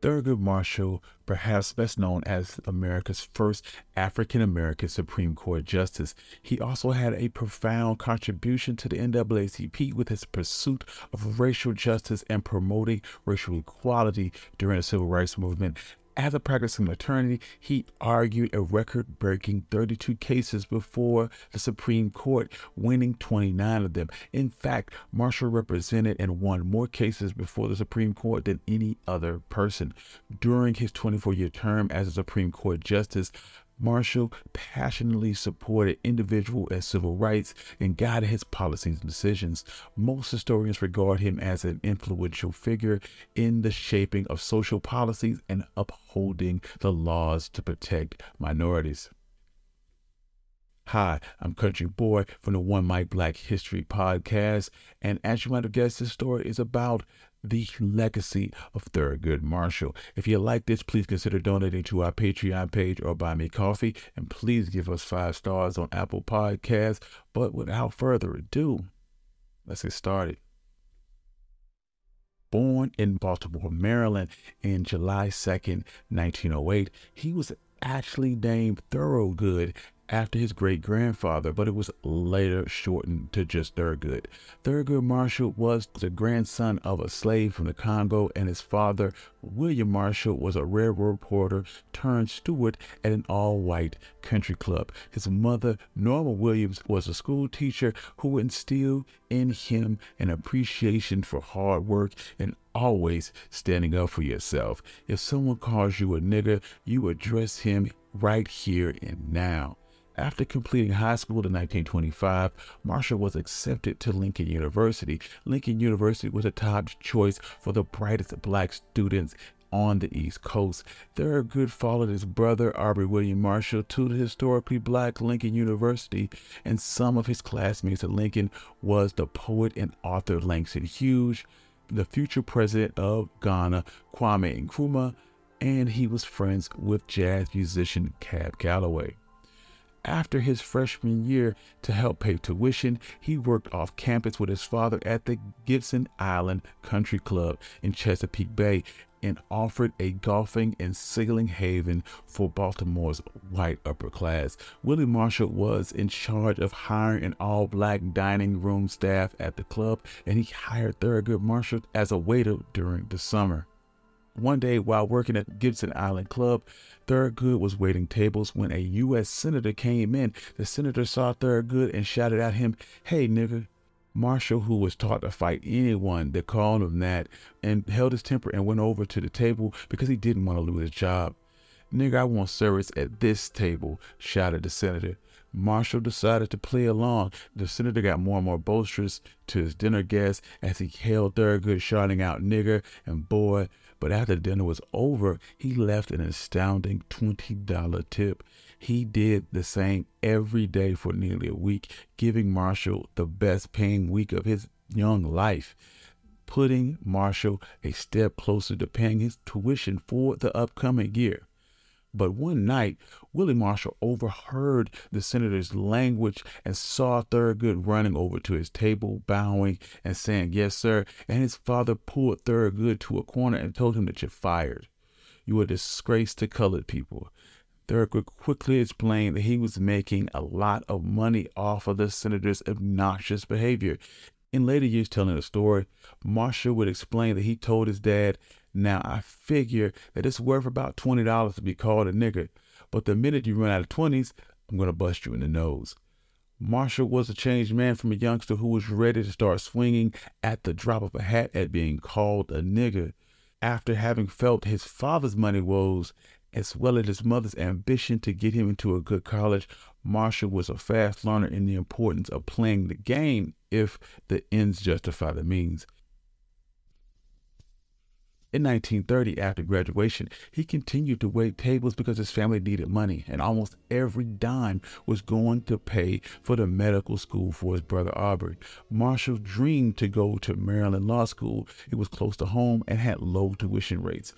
Thurgood Marshall, perhaps best known as America's first African American Supreme Court Justice, he also had a profound contribution to the NAACP with his pursuit of racial justice and promoting racial equality during the Civil Rights Movement as a practicing attorney, he argued a record breaking 32 cases before the Supreme Court, winning 29 of them. In fact, Marshall represented and won more cases before the Supreme Court than any other person. During his 24 year term as a Supreme Court Justice, Marshall passionately supported individual and civil rights and guided his policies and decisions. Most historians regard him as an influential figure in the shaping of social policies and upholding the laws to protect minorities. Hi, I'm Country Boy from the One Mic Black History Podcast, and as you might have guessed, this story is about the legacy of Thurgood Marshall. If you like this, please consider donating to our Patreon page or buy me coffee, and please give us five stars on Apple Podcasts. But without further ado, let's get started. Born in Baltimore, Maryland in July 2nd, 1908, he was actually named Thoroughgood after his great grandfather, but it was later shortened to just Thurgood. Thurgood Marshall was the grandson of a slave from the Congo, and his father, William Marshall, was a railroad porter turned steward at an all white country club. His mother, Norma Williams, was a school teacher who instilled in him an appreciation for hard work and always standing up for yourself. If someone calls you a nigger, you address him right here and now. After completing high school in 1925, Marshall was accepted to Lincoln University. Lincoln University was a top choice for the brightest black students on the East Coast. Thurgood followed his brother Aubrey William Marshall to the historically black Lincoln University, and some of his classmates at Lincoln was the poet and author Langston Hughes, the future president of Ghana, Kwame Nkrumah, and he was friends with jazz musician Cab Calloway. After his freshman year, to help pay tuition, he worked off campus with his father at the Gibson Island Country Club in Chesapeake Bay and offered a golfing and sailing haven for Baltimore's white upper class. Willie Marshall was in charge of hiring an all black dining room staff at the club, and he hired Thurgood Marshall as a waiter during the summer. One day, while working at Gibson Island Club, Thurgood was waiting tables when a U.S. Senator came in. The senator saw Thurgood and shouted at him, Hey, nigger. Marshall, who was taught to fight anyone that called him that, and held his temper and went over to the table because he didn't want to lose his job. Nigga, I want service at this table, shouted the senator. Marshall decided to play along. The senator got more and more boisterous to his dinner guests as he hailed Thurgood, shouting out nigger and boy. But after dinner was over, he left an astounding $20 tip. He did the same every day for nearly a week, giving Marshall the best paying week of his young life, putting Marshall a step closer to paying his tuition for the upcoming year. But one night, Willie Marshall overheard the senator's language and saw Thurgood running over to his table, bowing and saying, Yes, sir. And his father pulled Thurgood to a corner and told him that you're fired. You are a disgrace to colored people. Thurgood quickly explained that he was making a lot of money off of the senator's obnoxious behavior. In later years, telling the story, Marshall would explain that he told his dad now I figure that it's worth about twenty dollars to be called a nigger, but the minute you run out of twenties, I'm gonna bust you in the nose. Marshall was a changed man from a youngster who was ready to start swinging at the drop of a hat at being called a nigger. After having felt his father's money woes, as well as his mother's ambition to get him into a good college, Marshall was a fast learner in the importance of playing the game if the ends justify the means. In 1930, after graduation, he continued to wait tables because his family needed money, and almost every dime was going to pay for the medical school for his brother Aubrey. Marshall dreamed to go to Maryland Law School. It was close to home and had low tuition rates.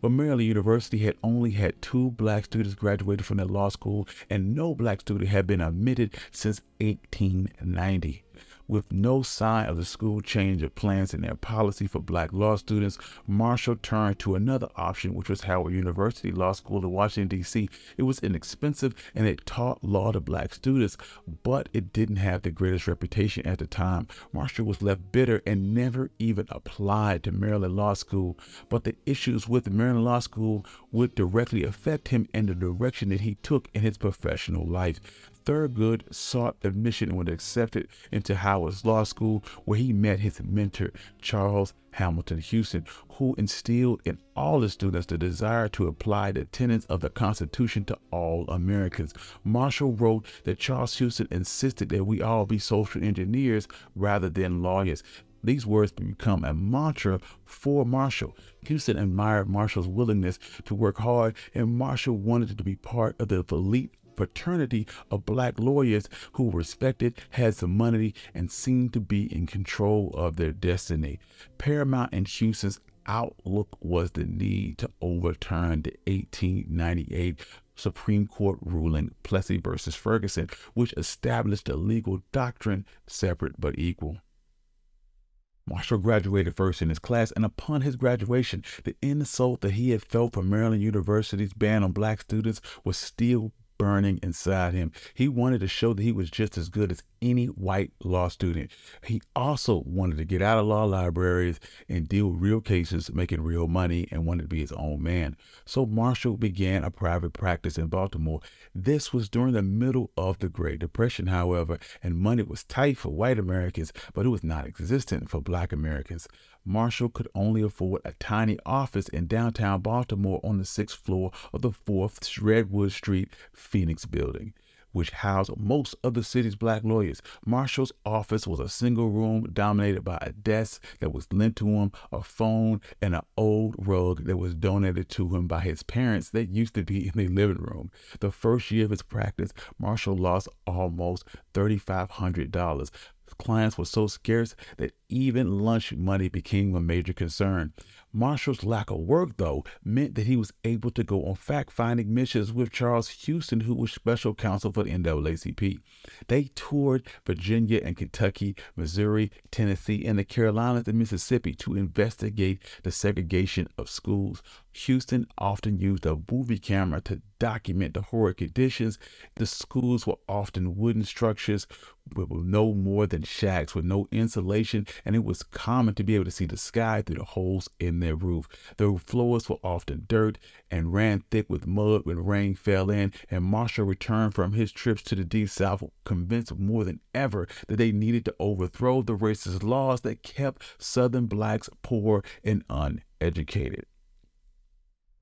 But Maryland University had only had two black students graduated from their law school, and no black student had been admitted since 1890. With no sign of the school change of plans in their policy for black law students, Marshall turned to another option, which was Howard University Law School in Washington, D.C. It was inexpensive and it taught law to black students, but it didn't have the greatest reputation at the time. Marshall was left bitter and never even applied to Maryland Law School, but the issues with Maryland Law School would directly affect him and the direction that he took in his professional life. Thurgood sought admission and was accepted into Howard's Law School, where he met his mentor, Charles Hamilton Houston, who instilled in all the students the desire to apply the tenets of the Constitution to all Americans. Marshall wrote that Charles Houston insisted that we all be social engineers rather than lawyers. These words become a mantra for Marshall. Houston admired Marshall's willingness to work hard, and Marshall wanted to be part of the elite fraternity of black lawyers who were respected, had some money, and seemed to be in control of their destiny. Paramount in Houston's outlook was the need to overturn the 1898 Supreme Court ruling Plessy versus Ferguson, which established the legal doctrine separate but equal. Marshall graduated first in his class, and upon his graduation, the insult that he had felt from Maryland University's ban on black students was still burning inside him. He wanted to show that he was just as good as any white law student. He also wanted to get out of law libraries and deal with real cases, making real money, and wanted to be his own man. So Marshall began a private practice in Baltimore. This was during the middle of the Great Depression, however, and money was tight for white Americans, but it was not existent for black Americans. Marshall could only afford a tiny office in downtown Baltimore on the sixth floor of the 4th Redwood Street Phoenix building which housed most of the city's black lawyers. Marshall's office was a single room dominated by a desk that was lent to him, a phone, and an old rug that was donated to him by his parents that used to be in the living room. The first year of his practice, Marshall lost almost $3,500. Clients were so scarce that even lunch money became a major concern. Marshall's lack of work, though, meant that he was able to go on fact finding missions with Charles Houston, who was special counsel for the NAACP. They toured Virginia and Kentucky, Missouri, Tennessee, and the Carolinas and Mississippi to investigate the segregation of schools. Houston often used a movie camera to document the horrid conditions. The schools were often wooden structures with no more than shacks with no insulation, and it was common to be able to see the sky through the holes in their roof. The floors were often dirt and ran thick with mud when rain fell in, and Marshall returned from his trips to the Deep South convinced more than ever that they needed to overthrow the racist laws that kept Southern blacks poor and uneducated.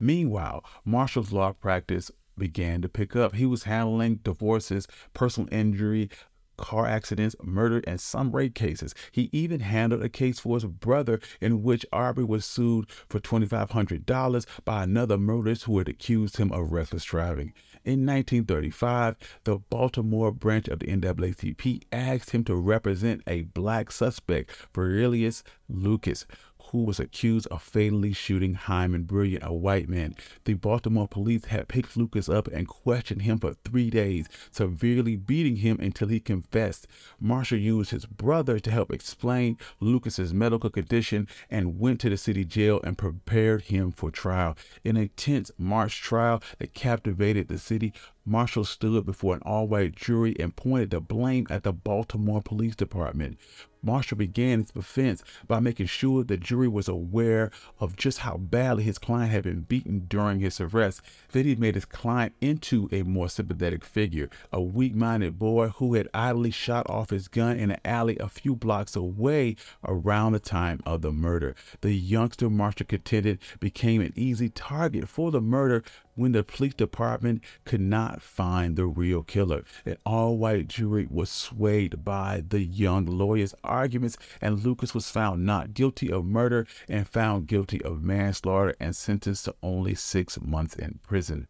Meanwhile, Marshall's law practice began to pick up. He was handling divorces, personal injury, car accidents, murder, and some rape cases. He even handled a case for his brother in which Aubrey was sued for $2,500 by another motorist who had accused him of reckless driving. In 1935, the Baltimore branch of the NAACP asked him to represent a black suspect, Virgilius Lucas, who was accused of fatally shooting Hyman Brilliant, a white man. The Baltimore police had picked Lucas up and questioned him for three days, severely beating him until he confessed. Marshall used his brother to help explain Lucas's medical condition and went to the city jail and prepared him for trial. In a tense March trial that captivated the city, Marshall stood before an all white jury and pointed the blame at the Baltimore Police Department. Marshall began his defense by making sure the jury was aware of just how badly his client had been beaten during his arrest. Then he made his client into a more sympathetic figure, a weak minded boy who had idly shot off his gun in an alley a few blocks away around the time of the murder. The youngster Marshall contended became an easy target for the murder when the police department could not find the real killer. An all white jury was swayed by the young lawyer's arguments, and Lucas was found not guilty of murder and found guilty of manslaughter and sentenced to only six months in prison.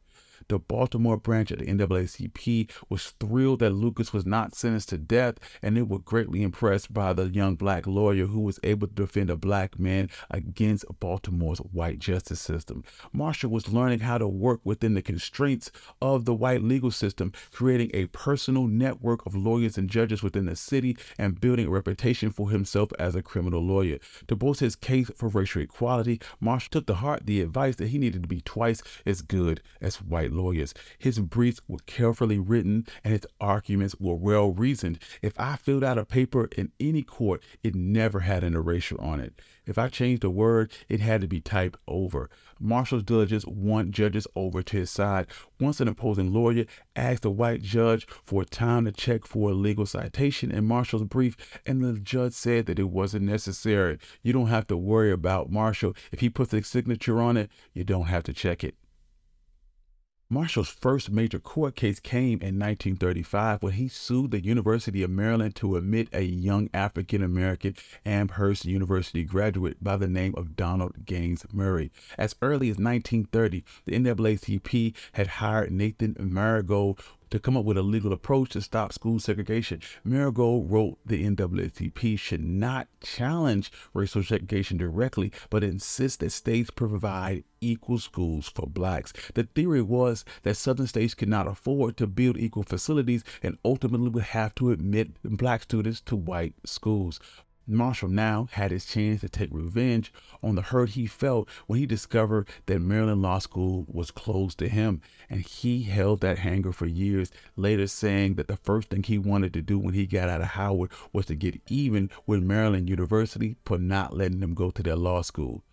The Baltimore branch of the NAACP was thrilled that Lucas was not sentenced to death, and they were greatly impressed by the young black lawyer who was able to defend a black man against Baltimore's white justice system. Marshall was learning how to work within the constraints of the white legal system, creating a personal network of lawyers and judges within the city and building a reputation for himself as a criminal lawyer. To bolster his case for racial equality, Marshall took to heart the advice that he needed to be twice as good as white lawyers. His briefs were carefully written and his arguments were well reasoned. If I filled out a paper in any court, it never had an erasure on it. If I changed a word, it had to be typed over. Marshall's diligence won judges over to his side. Once an opposing lawyer asked a white judge for time to check for a legal citation in Marshall's brief, and the judge said that it wasn't necessary. You don't have to worry about Marshall. If he puts a signature on it, you don't have to check it. Marshall's first major court case came in 1935 when he sued the University of Maryland to admit a young African American Amherst University graduate by the name of Donald Gaines Murray. As early as 1930, the NAACP had hired Nathan Margold to come up with a legal approach to stop school segregation. Margold wrote the NAACP should not challenge racial segregation directly, but insist that states provide equal schools for blacks. The theory was that southern states could not afford to build equal facilities and ultimately would have to admit black students to white schools. Marshall now had his chance to take revenge on the hurt he felt when he discovered that Maryland Law School was closed to him, and he held that hanger for years, later saying that the first thing he wanted to do when he got out of Howard was to get even with Maryland University for not letting him go to their law school.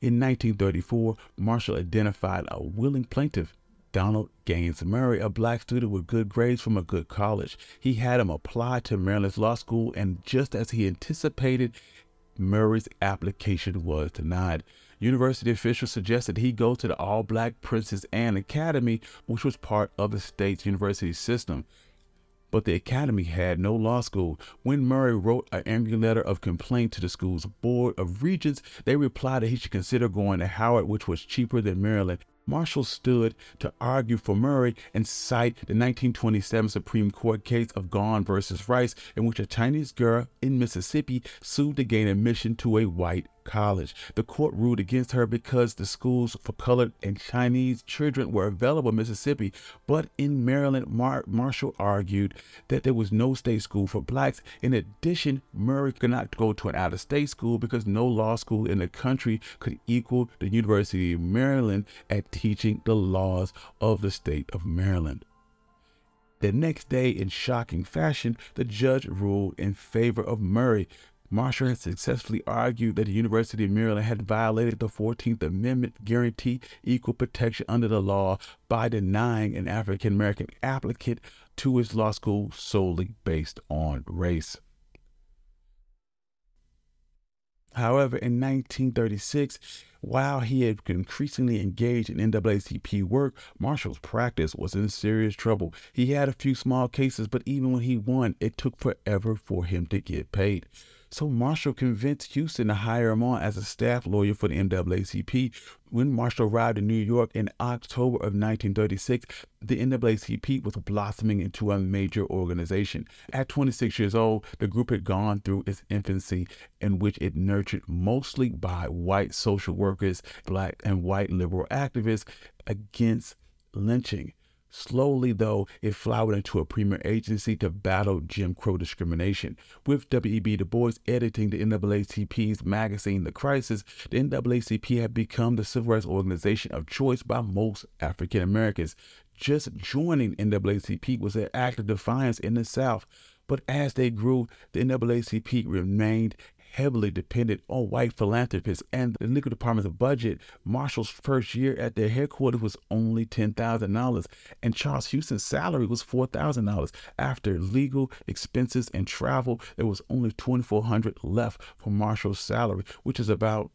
In 1934, Marshall identified a willing plaintiff Donald Gaines Murray, a black student with good grades from a good college. He had him apply to Maryland's law school, and just as he anticipated, Murray's application was denied. University officials suggested he go to the all black Princess Anne Academy, which was part of the state's university system. But the academy had no law school. When Murray wrote an angry letter of complaint to the school's board of regents, they replied that he should consider going to Howard, which was cheaper than Maryland. Marshall stood to argue for Murray and cite the 1927 Supreme Court case of Gaughan versus Rice, in which a Chinese girl in Mississippi sued to gain admission to a white college. The court ruled against her because the schools for colored and Chinese children were available in Mississippi, but in Maryland, Mar- Marshall argued that there was no state school for blacks. In addition, Murray could not go to an out of state school because no law school in the country could equal the University of Maryland at teaching the laws of the state of Maryland. The next day, in shocking fashion, the judge ruled in favor of Murray, Marshall had successfully argued that the University of Maryland had violated the 14th Amendment guarantee equal protection under the law by denying an African American applicant to his law school solely based on race. However, in 1936, while he had increasingly engaged in NAACP work, Marshall's practice was in serious trouble. He had a few small cases, but even when he won, it took forever for him to get paid. So Marshall convinced Houston to hire him on as a staff lawyer for the NAACP. When Marshall arrived in New York in October of 1936, the NAACP was blossoming into a major organization. At 26 years old, the group had gone through its infancy, in which it nurtured mostly by white social workers, black and white liberal activists against lynching. Slowly, though, it flowered into a premier agency to battle Jim Crow discrimination. With W.E.B. Du Bois editing the NAACP's magazine, The Crisis, the NAACP had become the civil rights organization of choice by most African Americans. Just joining NAACP was an act of defiance in the South. But as they grew, the NAACP remained heavily dependent on white philanthropists and the legal department's budget. Marshall's first year at their headquarters was only $10,000 and Charles Houston's salary was $4,000. After legal expenses and travel, there was only 2400 left for Marshall's salary, which is about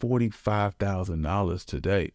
$45,000 today.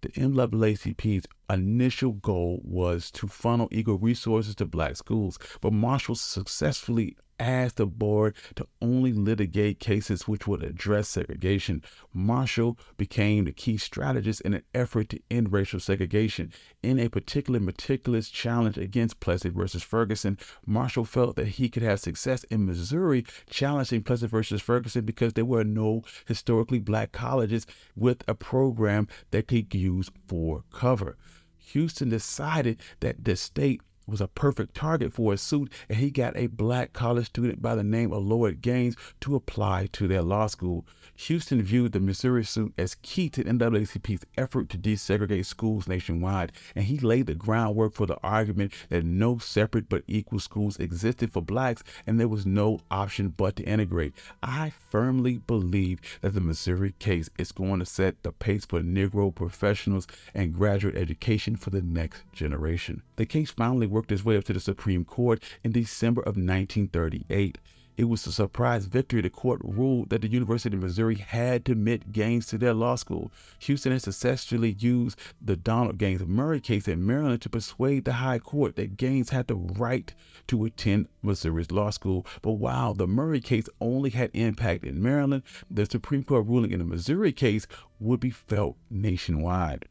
The NAACP's initial goal was to funnel equal resources to black schools, but Marshall successfully asked the board to only litigate cases which would address segregation. Marshall became the key strategist in an effort to end racial segregation. In a particular meticulous challenge against Plessy versus Ferguson, Marshall felt that he could have success in Missouri challenging Plessy versus Ferguson because there were no historically black colleges with a program that could use for cover. Houston decided that the state was a perfect target for a suit, and he got a black college student by the name of Lloyd Gaines to apply to their law school. Houston viewed the Missouri suit as key to NAACP's effort to desegregate schools nationwide, and he laid the groundwork for the argument that no separate but equal schools existed for blacks and there was no option but to integrate. I firmly believe that the Missouri case is going to set the pace for Negro professionals and graduate education for the next generation. The case finally worked its way up to the Supreme Court in December of 1938. It was a surprise victory. The court ruled that the University of Missouri had to admit Gaines to their law school. Houston had successfully used the Donald Gaines Murray case in Maryland to persuade the High Court that Gaines had the right to attend Missouri's law school. But while the Murray case only had impact in Maryland, the Supreme Court ruling in the Missouri case would be felt nationwide.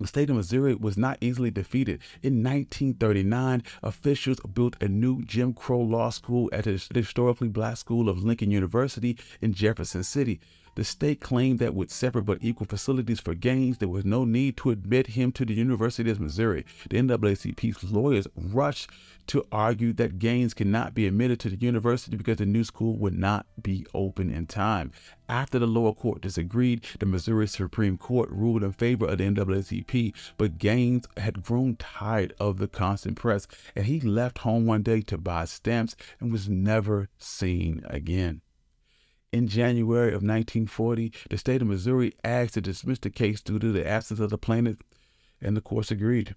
The state of Missouri was not easily defeated. In 1939, officials built a new Jim Crow law school at the historically black school of Lincoln University in Jefferson City. The state claimed that with separate but equal facilities for Gaines, there was no need to admit him to the University of Missouri. The NAACP's lawyers rushed to argue that Gaines cannot be admitted to the university because the new school would not be open in time. After the lower court disagreed, the Missouri Supreme Court ruled in favor of the NAACP, but Gaines had grown tired of the constant press and he left home one day to buy stamps and was never seen again. In January of 1940, the state of Missouri asked to dismiss the case due to the absence of the plaintiff, and the courts agreed.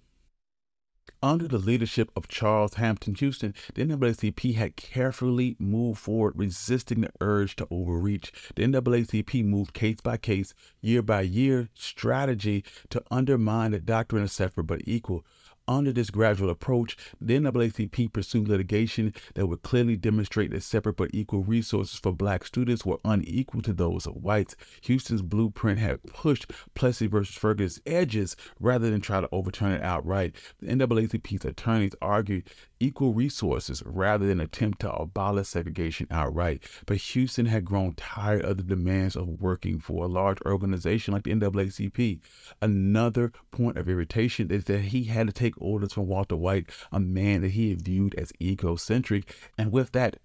Under the leadership of Charles Hamilton Houston, the NAACP had carefully moved forward, resisting the urge to overreach. The NAACP moved case by case, year by year strategy to undermine the doctrine of separate but equal. Under this gradual approach, the NAACP pursued litigation that would clearly demonstrate that separate but equal resources for black students were unequal to those of whites. Houston's blueprint had pushed Plessy versus Ferguson's edges rather than try to overturn it outright. The NAACP's attorneys argued equal resources rather than attempt to abolish segregation outright. But Houston had grown tired of the demands of working for a large organization like the NAACP. Another point of irritation is that he had to take orders from Walter White, a man that he viewed as egocentric, and with that,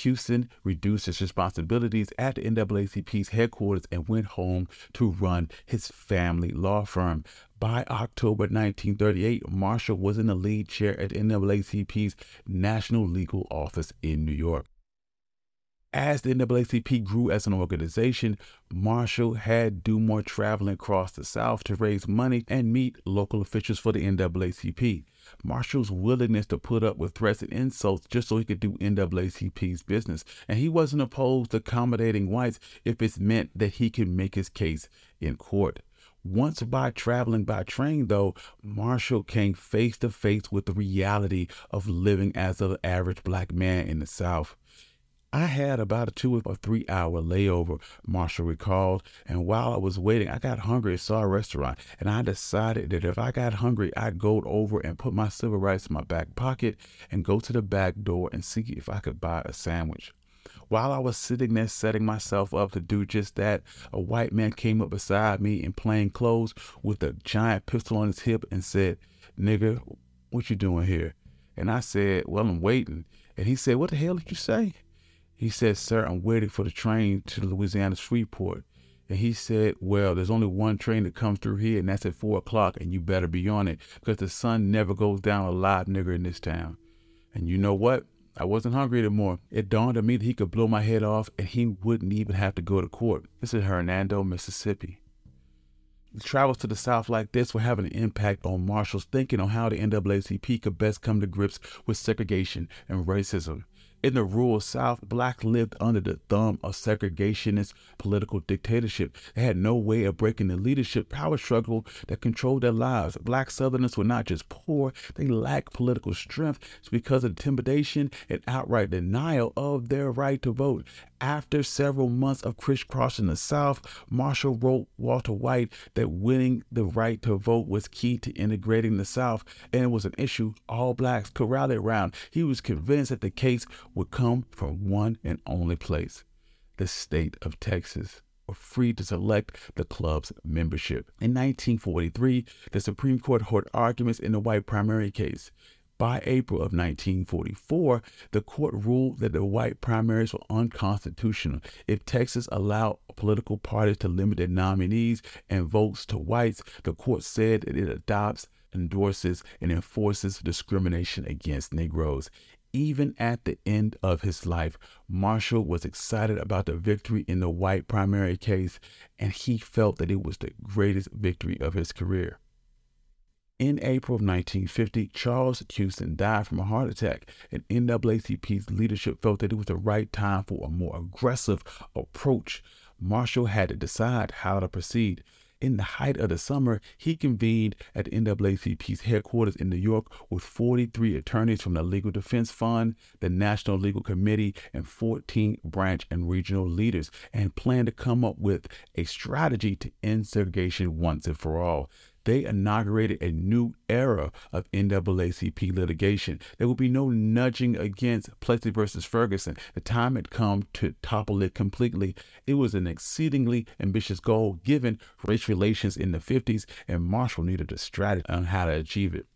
Houston reduced his responsibilities at the NAACP's headquarters and went home to run his family law firm. By October 1938, Marshall was in the lead chair at NAACP's National Legal Office in New York. As the NAACP grew as an organization, Marshall had to do more traveling across the South to raise money and meet local officials for the NAACP. Marshall's willingness to put up with threats and insults just so he could do NAACP's business, and he wasn't opposed to accommodating whites if it meant that he could make his case in court. Once by traveling by train, though, Marshall came face to face with the reality of living as an average black man in the South. I had about a two or three hour layover, Marshall recalled, and while I was waiting, I got hungry and saw a restaurant, and I decided that if I got hungry, I'd go over and put my civil rights in my back pocket and go to the back door and see if I could buy a sandwich. While I was sitting there setting myself up to do just that, a white man came up beside me in plain clothes with a giant pistol on his hip and said, Nigga, what you doing here? And I said, Well, I'm waiting. And he said, What the hell did you say? He said, Sir, I'm waiting for the train to Louisiana Shreveport. And he said, Well, there's only one train that comes through here, and that's at four o'clock, and you better be on it, because the sun never goes down a live nigger in this town. And you know what? I wasn't hungry anymore. It dawned on me that he could blow my head off and he wouldn't even have to go to court. This is Hernando, Mississippi. The travels to the South like this will have an impact on Marshall's thinking on how the NAACP could best come to grips with segregation and racism. In the rural South, blacks lived under the thumb of segregationist political dictatorship. They had no way of breaking the leadership power struggle that controlled their lives. Black Southerners were not just poor, they lacked political strength because of intimidation and outright denial of their right to vote. After several months of crisscrossing the South, Marshall wrote Walter White that winning the right to vote was key to integrating the South and it was an issue all blacks could rally around. He was convinced that the case would come from one and only place the state of Texas free to select the club's membership. In 1943, the Supreme Court heard arguments in the white primary case. By April of 1944, the court ruled that the white primaries were unconstitutional. If Texas allowed political parties to limit their nominees and votes to whites, the court said that it adopts, endorses, and enforces discrimination against Negroes. Even at the end of his life, Marshall was excited about the victory in the white primary case, and he felt that it was the greatest victory of his career. In April of 1950, Charles Houston died from a heart attack, and NAACP's leadership felt that it was the right time for a more aggressive approach. Marshall had to decide how to proceed in the height of the summer, he convened at NAACP's headquarters in New York with 43 attorneys from the Legal Defense Fund, the National Legal Committee, and 14 branch and regional leaders, and planned to come up with a strategy to end segregation once and for all they inaugurated a new era of NAACP litigation. There will be no nudging against Plessy versus Ferguson. The time had come to topple it completely. It was an exceedingly ambitious goal given race relations in the 50s, and Marshall needed a strategy on how to achieve it.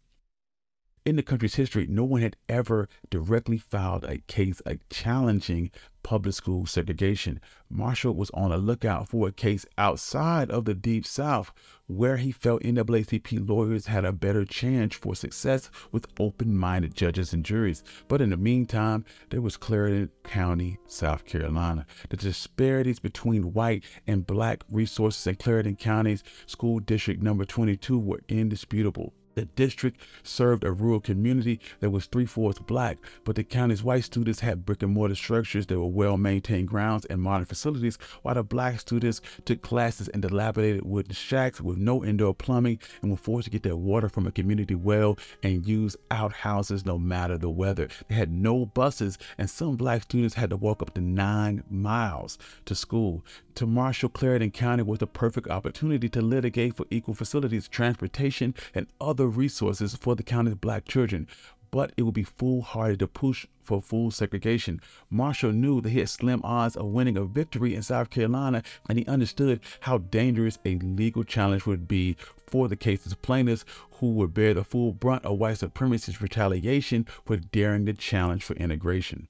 In the country's history, no one had ever directly filed a case challenging public school segregation. Marshall was on the lookout for a case outside of the Deep South where he felt NAACP lawyers had a better chance for success with open minded judges and juries. But in the meantime, there was Clarendon County, South Carolina. The disparities between white and black resources in Clarendon County's school district number 22 were indisputable. The district served a rural community that was three fourths black, but the county's white students had brick and mortar structures that were well maintained grounds and modern facilities, while the black students took classes in dilapidated wooden shacks with no indoor plumbing and were forced to get their water from a community well and use outhouses no matter the weather. They had no buses, and some black students had to walk up to nine miles to school. To Marshall Clarendon County was the perfect opportunity to litigate for equal facilities, transportation, and other resources for the county's black children, but it would be foolhardy to push for full segregation. Marshall knew that he had slim odds of winning a victory in South Carolina, and he understood how dangerous a legal challenge would be for the case's plaintiffs, who would bear the full brunt of white supremacist retaliation for daring to challenge for integration.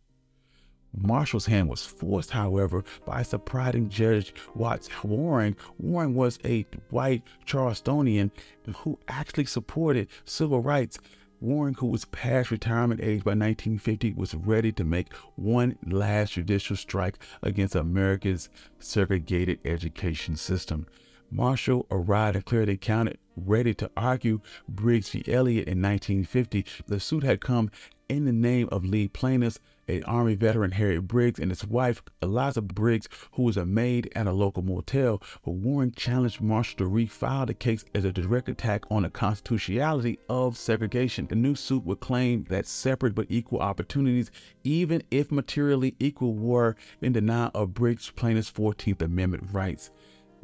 Marshall's hand was forced, however, by surprising Judge Watts Warren. Warren was a white Charlestonian who actually supported civil rights. Warren, who was past retirement age by 1950, was ready to make one last judicial strike against America's segregated education system. Marshall arrived in Clarendon County ready to argue Briggs v. Elliott in 1950. The suit had come in the name of lead plaintiffs a Army veteran Harriet Briggs and his wife Eliza Briggs, who was a maid at a local motel. But Warren challenged Marshall to refile the case as a direct attack on the constitutionality of segregation. The new suit would claim that separate but equal opportunities, even if materially equal, were in denial of Briggs' plaintiff's 14th Amendment rights.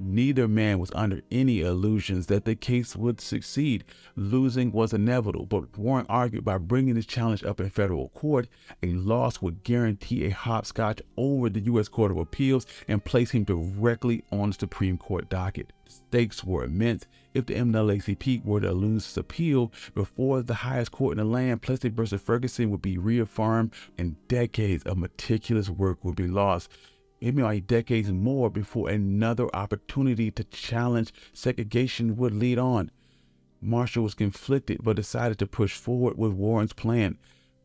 Neither man was under any illusions that the case would succeed. Losing was inevitable, but Warren argued by bringing this challenge up in federal court, a loss would guarantee a hopscotch over the U.S. Court of Appeals and place him directly on the Supreme Court docket. Stakes were immense. If the NAACP were to lose its appeal before the highest court in the land, Plessy versus Ferguson would be reaffirmed and decades of meticulous work would be lost it may be decades more before another opportunity to challenge segregation would lead on. Marshall was conflicted but decided to push forward with Warren's plan.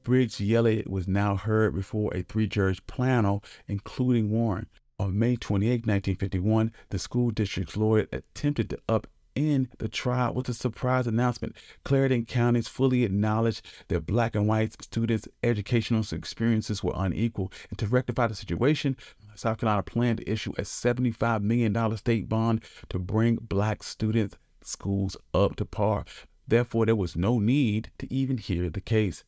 Briggs Elliott was now heard before a three judge panel, including Warren. On May 28, 1951, the school district's lawyer attempted to upend the trial with a surprise announcement. Clarendon counties fully acknowledged that black and white students' educational experiences were unequal. And to rectify the situation, South Carolina planned to issue a $75 million state bond to bring black students' schools up to par. Therefore, there was no need to even hear the case.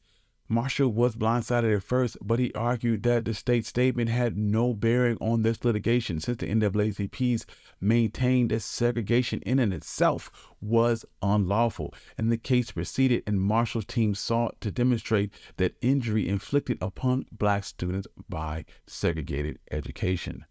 Marshall was blindsided at first, but he argued that the state statement had no bearing on this litigation since the NAACP's maintained that segregation in and itself was unlawful, and the case proceeded and Marshall's team sought to demonstrate that injury inflicted upon black students by segregated education.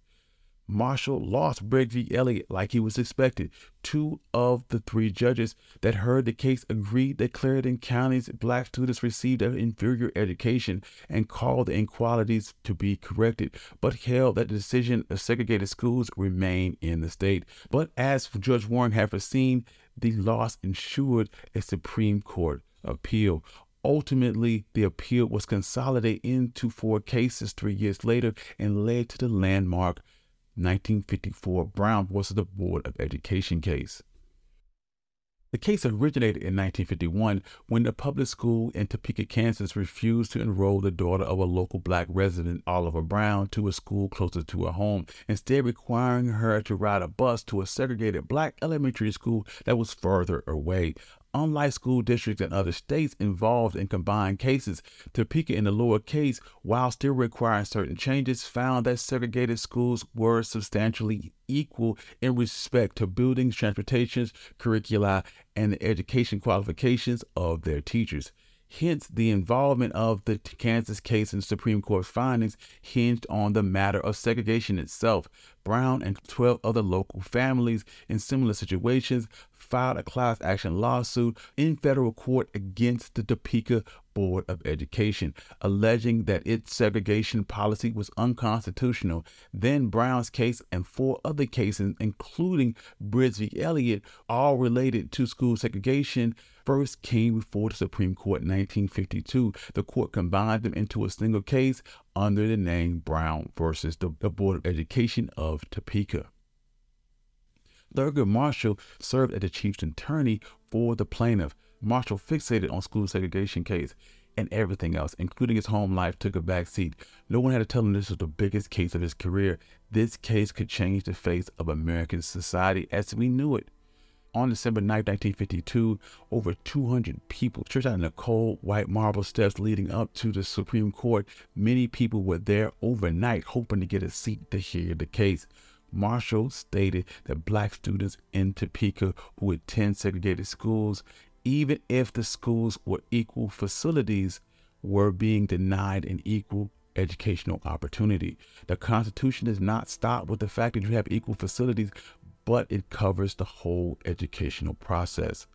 Marshall lost Briggs v. Elliott like he was expected. Two of the three judges that heard the case agreed that Clarendon County's black students received an inferior education and called the inequalities to be corrected, but held that the decision of segregated schools remain in the state. But as Judge Warren had foreseen, the loss ensured a Supreme Court appeal. Ultimately, the appeal was consolidated into four cases three years later and led to the landmark 1954 Brown versus the Board of Education case. The case originated in 1951 when the public school in Topeka, Kansas refused to enroll the daughter of a local black resident, Oliver Brown, to a school closer to her home, instead requiring her to ride a bus to a segregated black elementary school that was further away. Unlike school districts in other states involved in combined cases, Topeka in the lower case, while still requiring certain changes, found that segregated schools were substantially equal in respect to buildings, transportations, curricula, and the education qualifications of their teachers. Hence, the involvement of the Kansas case in Supreme Court findings hinged on the matter of segregation itself. Brown and 12 other local families in similar situations filed a class action lawsuit in federal court against the Topeka Board of Education, alleging that its segregation policy was unconstitutional. Then Brown's case and four other cases, including Briggs v. Elliott, all related to school segregation, first came before the Supreme Court in 1952. The court combined them into a single case under the name Brown versus the, the Board of Education of Topeka. Thurgood Marshall served as the chief attorney for the plaintiff. Marshall fixated on school segregation case and everything else, including his home life, took a back seat. No one had to tell him this was the biggest case of his career. This case could change the face of American society as we knew it. On December 9, 1952, over 200 people stretched out in the cold white marble steps leading up to the Supreme Court. Many people were there overnight hoping to get a seat to hear the case. Marshall stated that black students in Topeka who attend segregated schools, even if the schools were equal facilities, were being denied an equal educational opportunity. The Constitution does not stop with the fact that you have equal facilities, but it covers the whole educational process.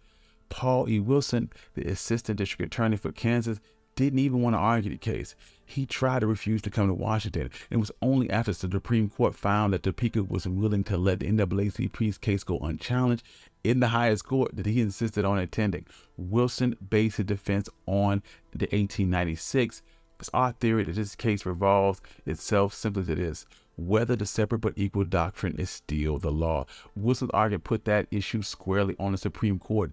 Paul E. Wilson, the assistant district attorney for Kansas, didn't even want to argue the case. He tried to refuse to come to Washington. It was only after the Supreme Court found that Topeka was willing to let the NAACP's case go unchallenged in the highest court that he insisted on attending. Wilson based his defense on the 1896. It's our theory that this case revolves itself simply to this whether the separate but equal doctrine is still the law. Wilson's argument put that issue squarely on the Supreme Court.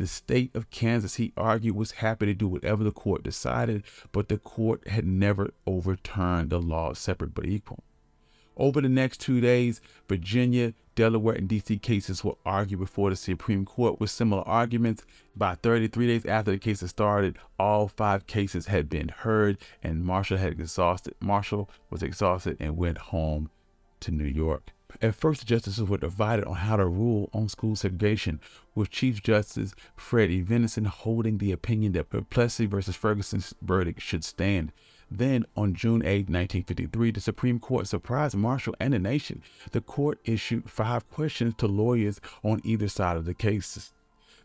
The state of Kansas, he argued, was happy to do whatever the court decided, but the court had never overturned the law of separate but equal. Over the next two days, Virginia, Delaware, and DC cases were argued before the Supreme Court with similar arguments. By 33 days after the cases started, all five cases had been heard, and Marshall had exhausted. Marshall was exhausted and went home to New York. At first, the justices were divided on how to rule on school segregation, with Chief Justice Fred E. Vinson holding the opinion that Plessy versus Ferguson's verdict should stand. Then, on June 8, 1953, the Supreme Court surprised Marshall and the nation. The court issued five questions to lawyers on either side of the cases.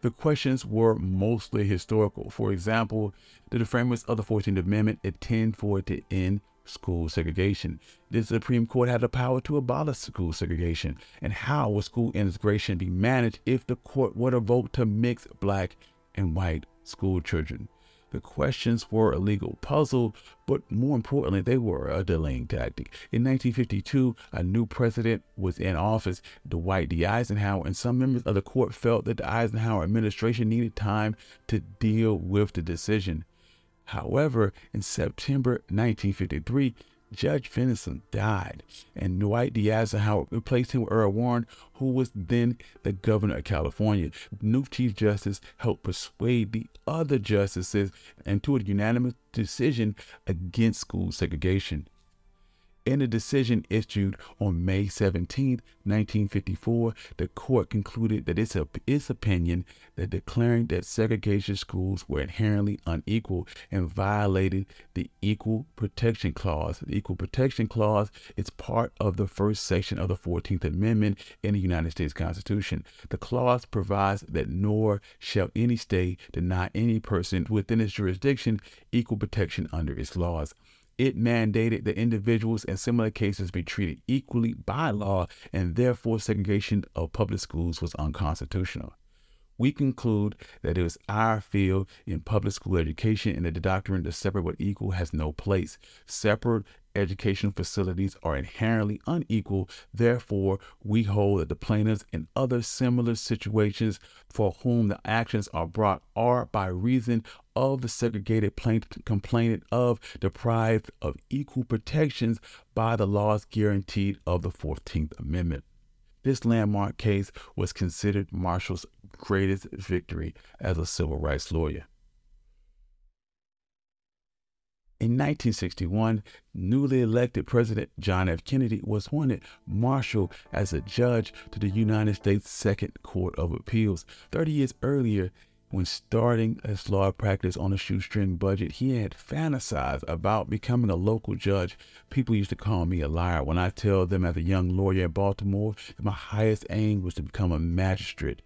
The questions were mostly historical. For example, did the framers of the 14th Amendment intend for it to end school segregation. The Supreme Court had the power to abolish school segregation. And how would school integration be managed if the court were to vote to mix black and white school children? The questions were a legal puzzle, but more importantly, they were a delaying tactic. In 1952, a new president was in office, Dwight D. Eisenhower, and some members of the court felt that the Eisenhower administration needed time to deal with the decision. However, in September 1953, Judge Finlayson died, and Dwight D. Eisenhower replaced him with Earl Warren, who was then the governor of California. New Chief Justice helped persuade the other justices into a unanimous decision against school segregation. In a decision issued on May 17, 1954, the court concluded that it's a, its opinion that declaring that segregation schools were inherently unequal and violated the Equal Protection Clause. The Equal Protection Clause is part of the first section of the 14th Amendment in the United States Constitution. The clause provides that nor shall any state deny any person within its jurisdiction equal protection under its laws. It mandated that individuals in similar cases be treated equally by law, and therefore segregation of public schools was unconstitutional. We conclude that it is our field in public school education and that the doctrine that separate but equal has no place. Separate educational facilities are inherently unequal. Therefore, we hold that the plaintiffs in other similar situations for whom the actions are brought are, by reason of the segregated plaintiff complainant of, deprived of equal protections by the laws guaranteed of the 14th Amendment. This landmark case was considered Marshall's greatest victory as a civil rights lawyer. In 1961, newly elected President John F. Kennedy was appointed Marshall as a judge to the United States Second Court of Appeals. 30 years earlier, when starting his law practice on a shoestring budget, he had fantasized about becoming a local judge. People used to call me a liar when I tell them as a young lawyer in Baltimore that my highest aim was to become a magistrate.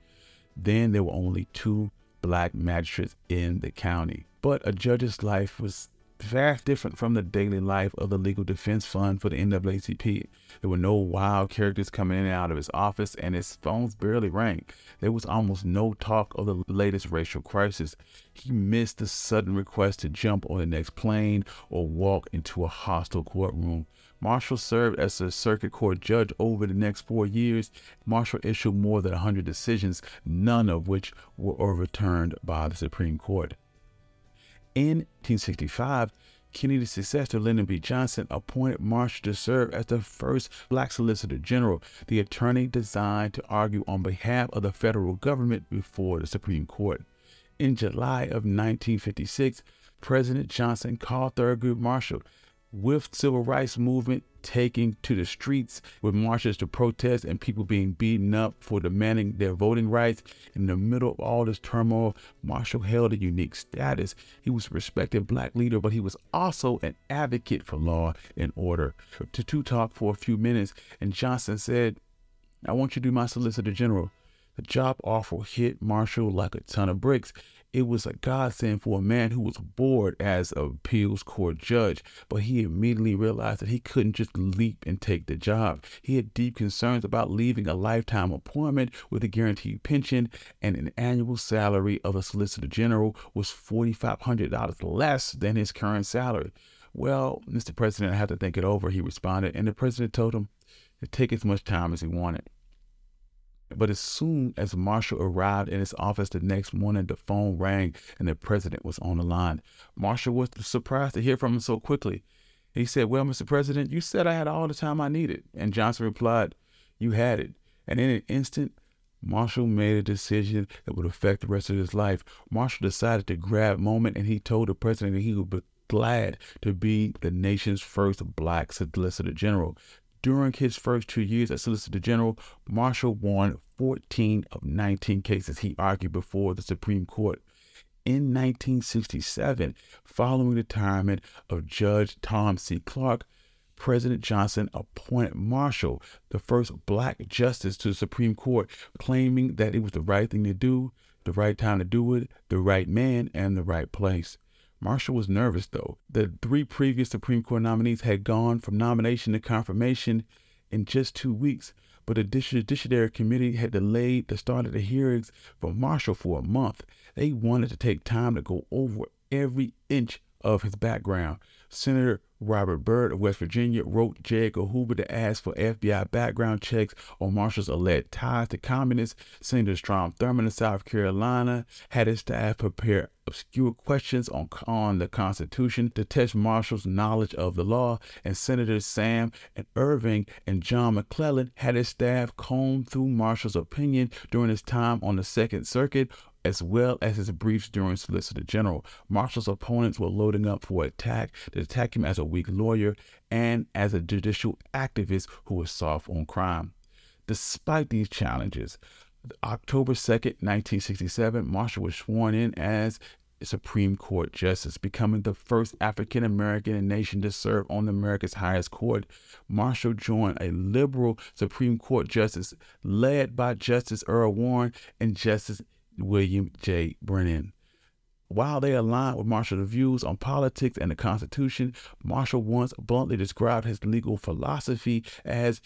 Then there were only two black magistrates in the county. But a judge's life was vast different from the daily life of the Legal Defense Fund for the NAACP. There were no wild characters coming in and out of his office, and his phones barely rang. There was almost no talk of the latest racial crisis. He missed the sudden request to jump on the next plane or walk into a hostile courtroom. Marshall served as a circuit court judge over the next four years. Marshall issued more than 100 decisions, none of which were overturned by the Supreme Court. In 1865, Kennedy's successor, Lyndon B. Johnson, appointed Marshall to serve as the first black solicitor general, the attorney designed to argue on behalf of the federal government before the Supreme Court. In July of 1956, President Johnson called Thurgood Marshall with civil rights movement taking to the streets with marches to protest and people being beaten up for demanding their voting rights. In the middle of all this turmoil, Marshall held a unique status. He was a respected black leader, but he was also an advocate for law and order. To two talk for a few minutes, and Johnson said, I want you to do my Solicitor General. The job offer hit Marshall like a ton of bricks it was a godsend for a man who was bored as a appeals court judge, but he immediately realized that he couldn't just leap and take the job. He had deep concerns about leaving a lifetime appointment with a guaranteed pension, and an annual salary of a solicitor general was $4,500 less than his current salary. Well, Mr. President, I have to think it over, he responded, and the president told him to take as much time as he wanted. But as soon as Marshall arrived in his office the next morning, the phone rang and the president was on the line. Marshall was surprised to hear from him so quickly. He said, Well, Mr. President, you said I had all the time I needed. And Johnson replied, You had it. And in an instant, Marshall made a decision that would affect the rest of his life. Marshall decided to grab moment and he told the president that he would be glad to be the nation's first black solicitor general. During his first two years as Solicitor General, Marshall won 14 of 19 cases he argued before the Supreme Court. In 1967, following the retirement of Judge Tom C. Clark, President Johnson appointed Marshall, the first black justice to the Supreme Court, claiming that it was the right thing to do, the right time to do it, the right man, and the right place. Marshall was nervous, though. The three previous Supreme Court nominees had gone from nomination to confirmation in just two weeks, but the Judiciary Committee had delayed the start of the hearings for Marshall for a month. They wanted to take time to go over every inch of his background. Senator Robert Byrd of West Virginia wrote J. Edgar Hoover to ask for FBI background checks on Marshall's alleged ties to communists. Senator Strom Thurmond of South Carolina had his staff prepare obscure questions on, on the Constitution to test Marshall's knowledge of the law. And Senators Sam and Ervin and John McClellan had his staff comb through Marshall's opinion during his time on the Second Circuit as well as his briefs during Solicitor General. Marshall's opponents were loading up for attack to attack him as a weak lawyer and as a judicial activist who was soft on crime. Despite these challenges, October 2nd, 1967, Marshall was sworn in as Supreme Court Justice, becoming the first African American in nation to serve on America's highest court. Marshall joined a liberal Supreme Court Justice led by Justice Earl Warren and Justice William J. Brennan. While they aligned with Marshall's views on politics and the Constitution, Marshall once bluntly described his legal philosophy as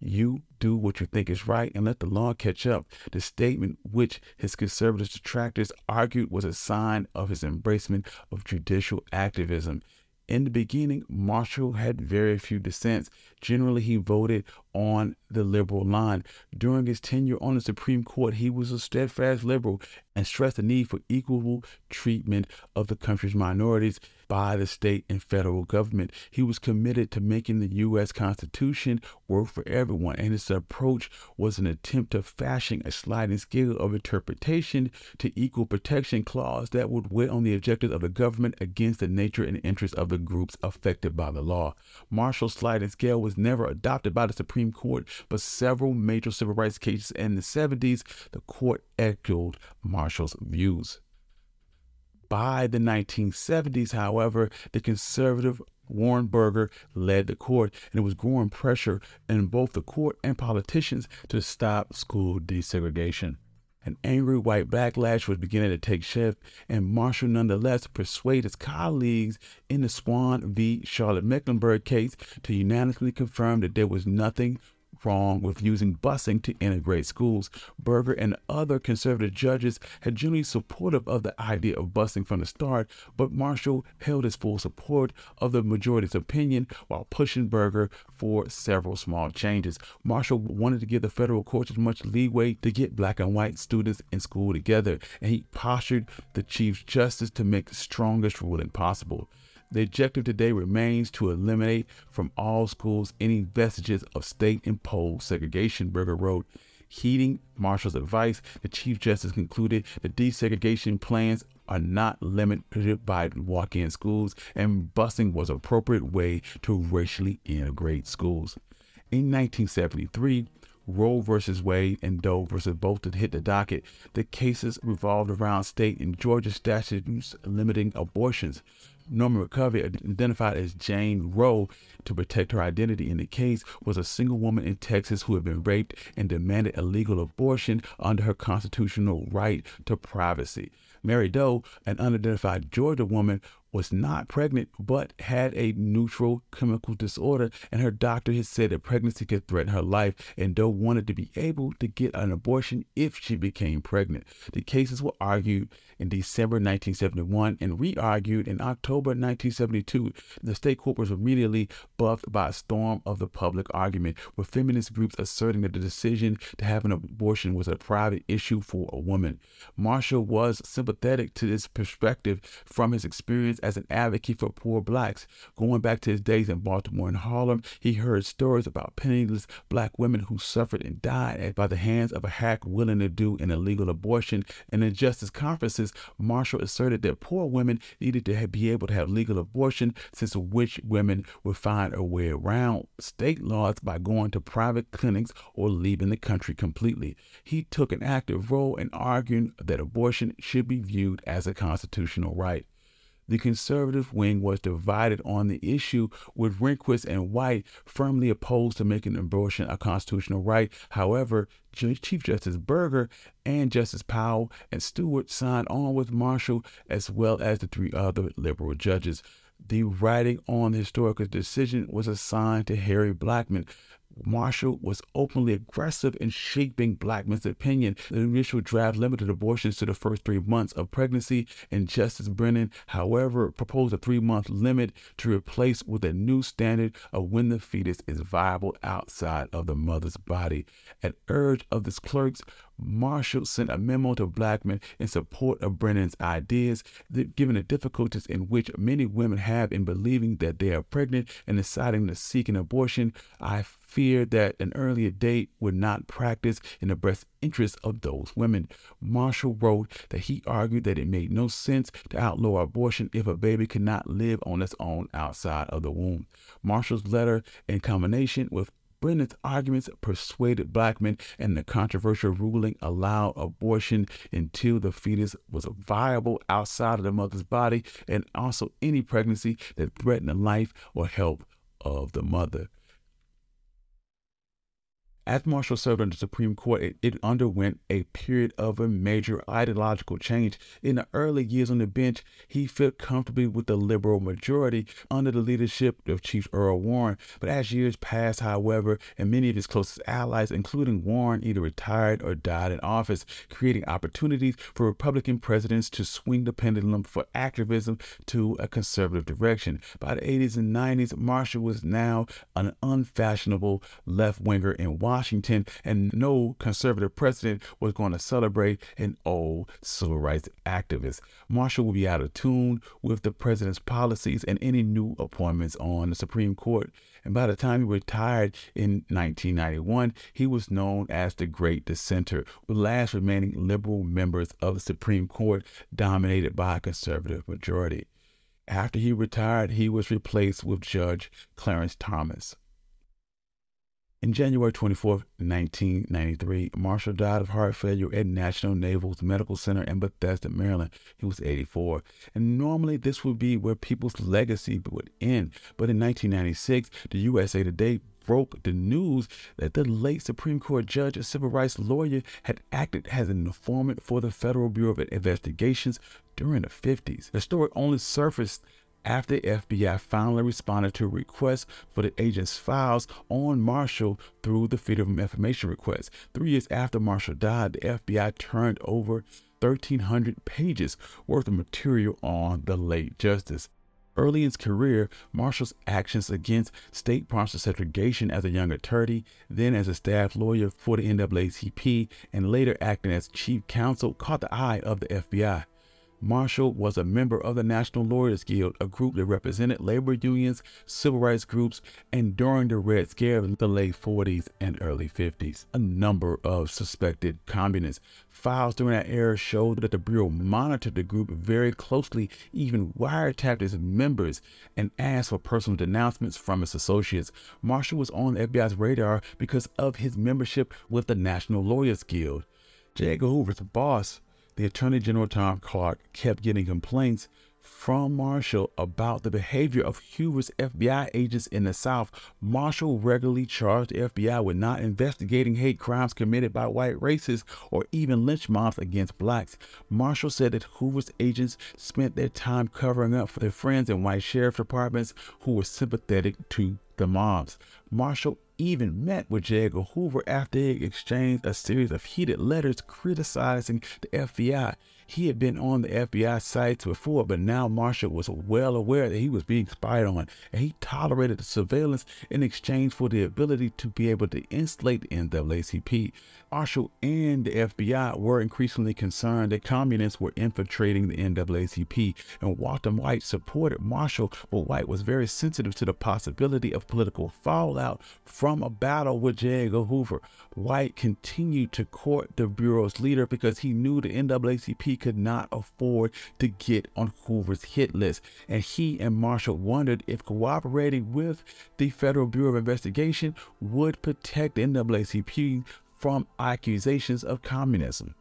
you do what you think is right and let the law catch up. The statement, which his conservative detractors argued was a sign of his embracement of judicial activism. In the beginning, Marshall had very few dissents. Generally, he voted on the liberal line. During his tenure on the Supreme Court, he was a steadfast liberal and stressed the need for equal treatment of the country's minorities by the state and federal government. He was committed to making the U.S. Constitution work for everyone, and his approach was an attempt to fashion a sliding scale of interpretation to equal protection clause that would weigh on the objectives of the government against the nature and interests of the groups affected by the law. Marshall's sliding scale was never adopted by the Supreme Court, but several major civil rights cases in the 70s, the court echoed Marshall's views. By the 1970s, however, the conservative Warren Burger led the court, and it was growing pressure in both the court and politicians to stop school desegregation. An angry white backlash was beginning to take shape, and Marshall nonetheless persuaded his colleagues in the Swann v. Charlotte Mecklenburg case to unanimously confirm that there was nothing wrong with using busing to integrate schools. Burger and other conservative judges had generally supportive of the idea of busing from the start, but Marshall held his full support of the majority's opinion while pushing Burger for several small changes. Marshall wanted to give the federal courts as much leeway to get black and white students in school together, and he postured the Chief Justice to make the strongest ruling possible. The objective today remains to eliminate from all schools any vestiges of state imposed segregation, Burger wrote. Heeding Marshall's advice, the Chief Justice concluded that desegregation plans are not limited by walk in schools, and busing was an appropriate way to racially integrate schools. In 1973, Roe versus Wade and Doe versus Bolton hit the docket. The cases revolved around state and Georgia statutes limiting abortions. Norma McCorvey, identified as Jane Roe to protect her identity in the case, was a single woman in Texas who had been raped and demanded a legal abortion under her constitutional right to privacy. Mary Doe, an unidentified Georgia woman, was not pregnant but had a neutral chemical disorder, and her doctor had said that pregnancy could threaten her life, and Doe wanted to be able to get an abortion if she became pregnant. The cases were argued in December 1971 and re argued in October 1972. The state court was immediately buffed by a storm of the public argument, with feminist groups asserting that the decision to have an abortion was a private issue for a woman. Marshall was sympathetic to this perspective from his experience as an advocate for poor blacks. Going back to his days in Baltimore and Harlem, he heard stories about penniless black women who suffered and died by the hands of a hack willing to do an illegal abortion. And in justice conferences, Marshall asserted that poor women needed to be able to have legal abortion, since rich women would find a way around state laws by going to private clinics or leaving the country completely. He took an active role in arguing that abortion should be viewed as a constitutional right. The conservative wing was divided on the issue, with Rehnquist and White firmly opposed to making abortion a constitutional right. However, Chief Justice Burger and Justice Powell and Stewart signed on with Marshall, as well as the three other liberal judges. The writing on the historical decision was assigned to Harry Blackmun, Marshall was openly aggressive in shaping Blackmun's opinion. The initial draft limited abortions to the first three months of pregnancy, and Justice Brennan, however, proposed a three month limit to replace with a new standard of when the fetus is viable outside of the mother's body. At urge of the clerks, Marshall sent a memo to Blackmun in support of Brennan's ideas, given the difficulties in which many women have in believing that they are pregnant and deciding to seek an abortion. I fear that an earlier date would not practice in the best interest of those women. Marshall wrote that he argued that it made no sense to outlaw abortion if a baby could not live on its own outside of the womb. Marshall's letter, in combination with Brennan's arguments persuaded Blackmun, and the controversial ruling allowed abortion until the fetus was viable outside of the mother's body, and also any pregnancy that threatened the life or health of the mother. As Marshall served on the Supreme Court, it, it, underwent a period of a major ideological change. In the early years on the bench, he fit comfortably with the liberal majority under the leadership of Chief Earl Warren. But as years passed, however, and many of his closest allies, including Warren, either retired or died in office, creating opportunities for Republican presidents to swing the pendulum for activism to a conservative direction. By the 80s and 90s, Marshall was now an unfashionable left winger in Washington Washington, and no conservative president was going to celebrate an old civil rights activist. Marshall will be out of tune with the president's policies and any new appointments on the Supreme Court. And by the time he retired in 1991, he was known as the Great Dissenter, the last remaining liberal members of the Supreme Court dominated by a conservative majority. After he retired, he was replaced with Judge Clarence Thomas. In January 24, 1993, Marshall died of heart failure at National Naval's Medical Center in Bethesda, Maryland. He was 84. And normally this would be where people's legacy would end. But in 1996, the USA Today broke the news that the late Supreme Court judge and civil rights lawyer had acted as an informant for the Federal Bureau of Investigations during the 50s. The story only surfaced after the FBI finally responded to a request for the agent's files on Marshall through the Freedom of Information request. Three years after Marshall died, the FBI turned over 1,300 pages worth of material on the late justice. Early in his career, Marshall's actions against state sponsored segregation as a young attorney, then as a staff lawyer for the NAACP, and later acting as chief counsel caught the eye of the FBI. Marshall was a member of the National Lawyers Guild, a group that represented labor unions, civil rights groups, and during the Red Scare of the late 40s and early 50s, a number of suspected communists. Files during that era showed that the Bureau monitored the group very closely, even wiretapped its members, and asked for personal denouncements from its associates. Marshall was on the FBI's radar because of his membership with the National Lawyers Guild. J. Edgar Hoover's boss the Attorney General Tom Clark kept getting complaints from Marshall about the behavior of Hoover's FBI agents in the South. Marshall regularly charged the FBI with not investigating hate crimes committed by white racists or even lynch mobs against blacks. Marshall said that Hoover's agents spent their time covering up for their friends in white sheriff departments who were sympathetic to the mobs. Marshall even met with J. Edgar Hoover after they exchanged a series of heated letters criticizing the FBI. He had been on the FBI sites before, but now Marshall was well aware that he was being spied on, and he tolerated the surveillance in exchange for the ability to be able to insulate the NAACP. Marshall and the FBI were increasingly concerned that communists were infiltrating the NAACP, and Walter White supported Marshall, but White was very sensitive to the possibility of political fallout from a battle with J. Edgar Hoover. White continued to court the Bureau's leader because he knew the NAACP could not afford to get on Hoover's hit list, and he and Marshall wondered if cooperating with the Federal Bureau of Investigation would protect NAACP from accusations of communism.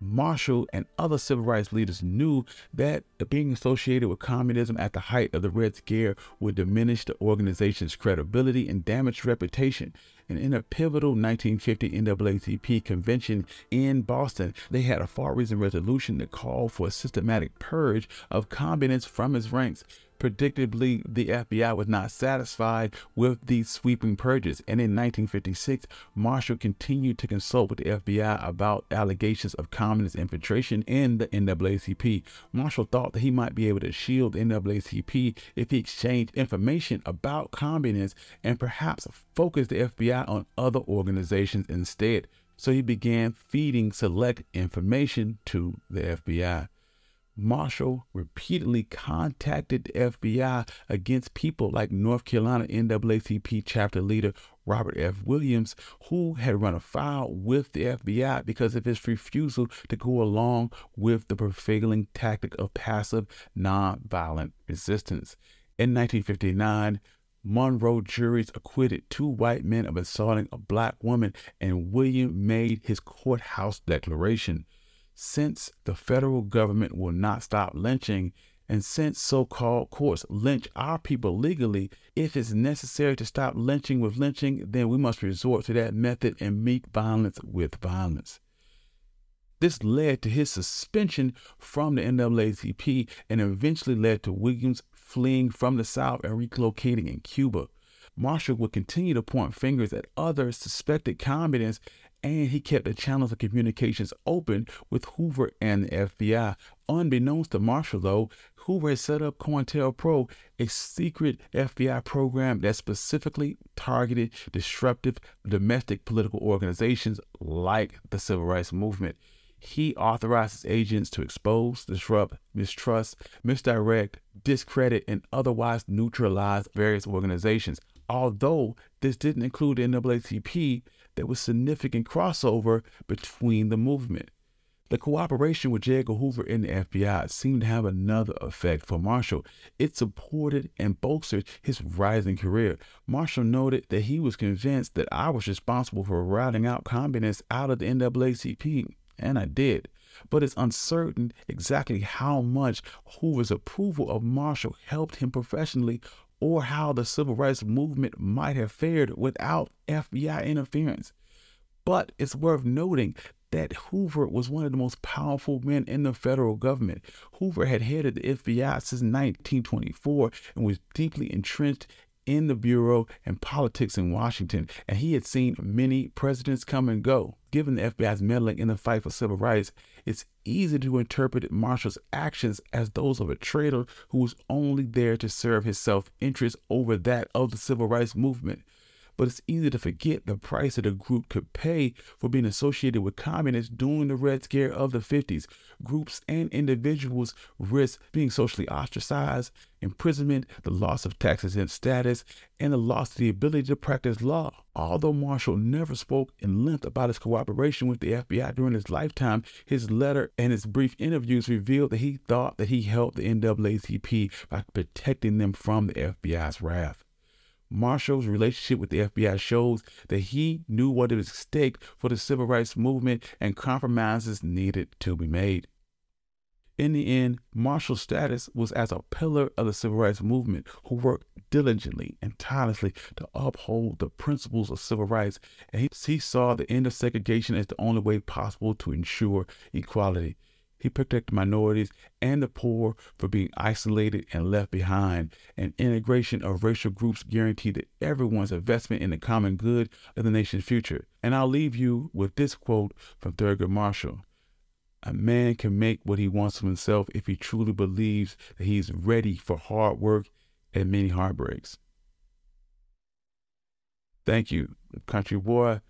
Marshall and other civil rights leaders knew that being associated with communism at the height of the Red Scare would diminish the organization's credibility and damage reputation. And in a pivotal 1950 NAACP convention in Boston, they had a far reaching resolution to call for a systematic purge of communists from its ranks. Predictably, the FBI was not satisfied with these sweeping purges, and in 1956, Marshall continued to consult with the FBI about allegations of communist infiltration in the NAACP. Marshall thought that he might be able to shield the NAACP if he exchanged information about communists and perhaps focused the FBI on other organizations instead. So he began feeding select information to the FBI. Marshall repeatedly contacted the FBI against people like North Carolina NAACP chapter leader Robert F. Williams, who had run afoul with the FBI because of his refusal to go along with the prevailing tactic of passive, nonviolent resistance. In 1959, Monroe juries acquitted two white men of assaulting a black woman, and William made his courthouse declaration. Since the federal government will not stop lynching, and since so called courts lynch our people legally, if it's necessary to stop lynching with lynching, then we must resort to that method and meet violence with violence. This led to his suspension from the NAACP and eventually led to Williams fleeing from the South and relocating in Cuba. Marshall would continue to point fingers at other suspected communists, and he kept the channels of communications open with Hoover and the FBI. Unbeknownst to Marshall, though, Hoover had set up COINTELPRO, a secret FBI program that specifically targeted disruptive domestic political organizations like the Civil Rights Movement. He authorizes agents to expose, disrupt, mistrust, misdirect, discredit, and otherwise neutralize various organizations. Although this didn't include the NAACP, there was significant crossover between the movement. The cooperation with J. Edgar Hoover and the FBI seemed to have another effect for Marshall. It supported and bolstered his rising career. Marshall noted that he was convinced that I was responsible for routing out communists out of the NAACP and I did. But it's uncertain exactly how much Hoover's approval of Marshall helped him professionally or how the civil rights movement might have fared without FBI interference. But it's worth noting that Hoover was one of the most powerful men in the federal government. Hoover had headed the FBI since 1924 and was deeply entrenched in the Bureau and politics in Washington, and he had seen many presidents come and go. Given the FBI's meddling in the fight for civil rights, it's easy to interpret Marshall's actions as those of a traitor who was only there to serve his self interest over that of the civil rights movement but it's easy to forget the price that a group could pay for being associated with communists during the Red Scare of the 50s. Groups and individuals risk being socially ostracized, imprisonment, the loss of tax exempt status, and the loss of the ability to practice law. Although Marshall never spoke in length about his cooperation with the FBI during his lifetime, his letter and his brief interviews revealed that he thought that he helped the NAACP by protecting them from the FBI's wrath. Marshall's relationship with the FBI shows that he knew what was at stake for the civil rights movement and compromises needed to be made. In the end, Marshall's status was as a pillar of the civil rights movement who worked diligently and tirelessly to uphold the principles of civil rights, and he, he saw the end of segregation as the only way possible to ensure equality. He protected minorities and the poor from being isolated and left behind. And integration of racial groups guaranteed that everyone's investment in the common good of the nation's future. And I'll leave you with this quote from Thurgood Marshall. A man can make what he wants of himself if he truly believes that he's ready for hard work and many heartbreaks. Thank you, country boy.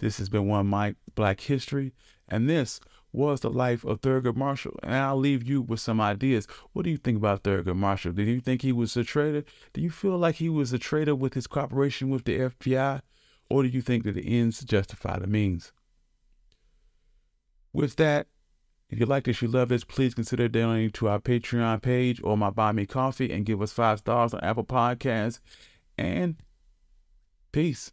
This has been One Mic Black History, and this was the life of Thurgood Marshall. And I'll leave you with some ideas. What do you think about Thurgood Marshall? Did you think he was a traitor? Do you feel like he was a traitor with his cooperation with the FBI? Or do you think that the ends justify the means? With that, if you like this, you love this, please consider donating to our Patreon page or my Buy Me Coffee and give us five stars on Apple Podcasts. And peace.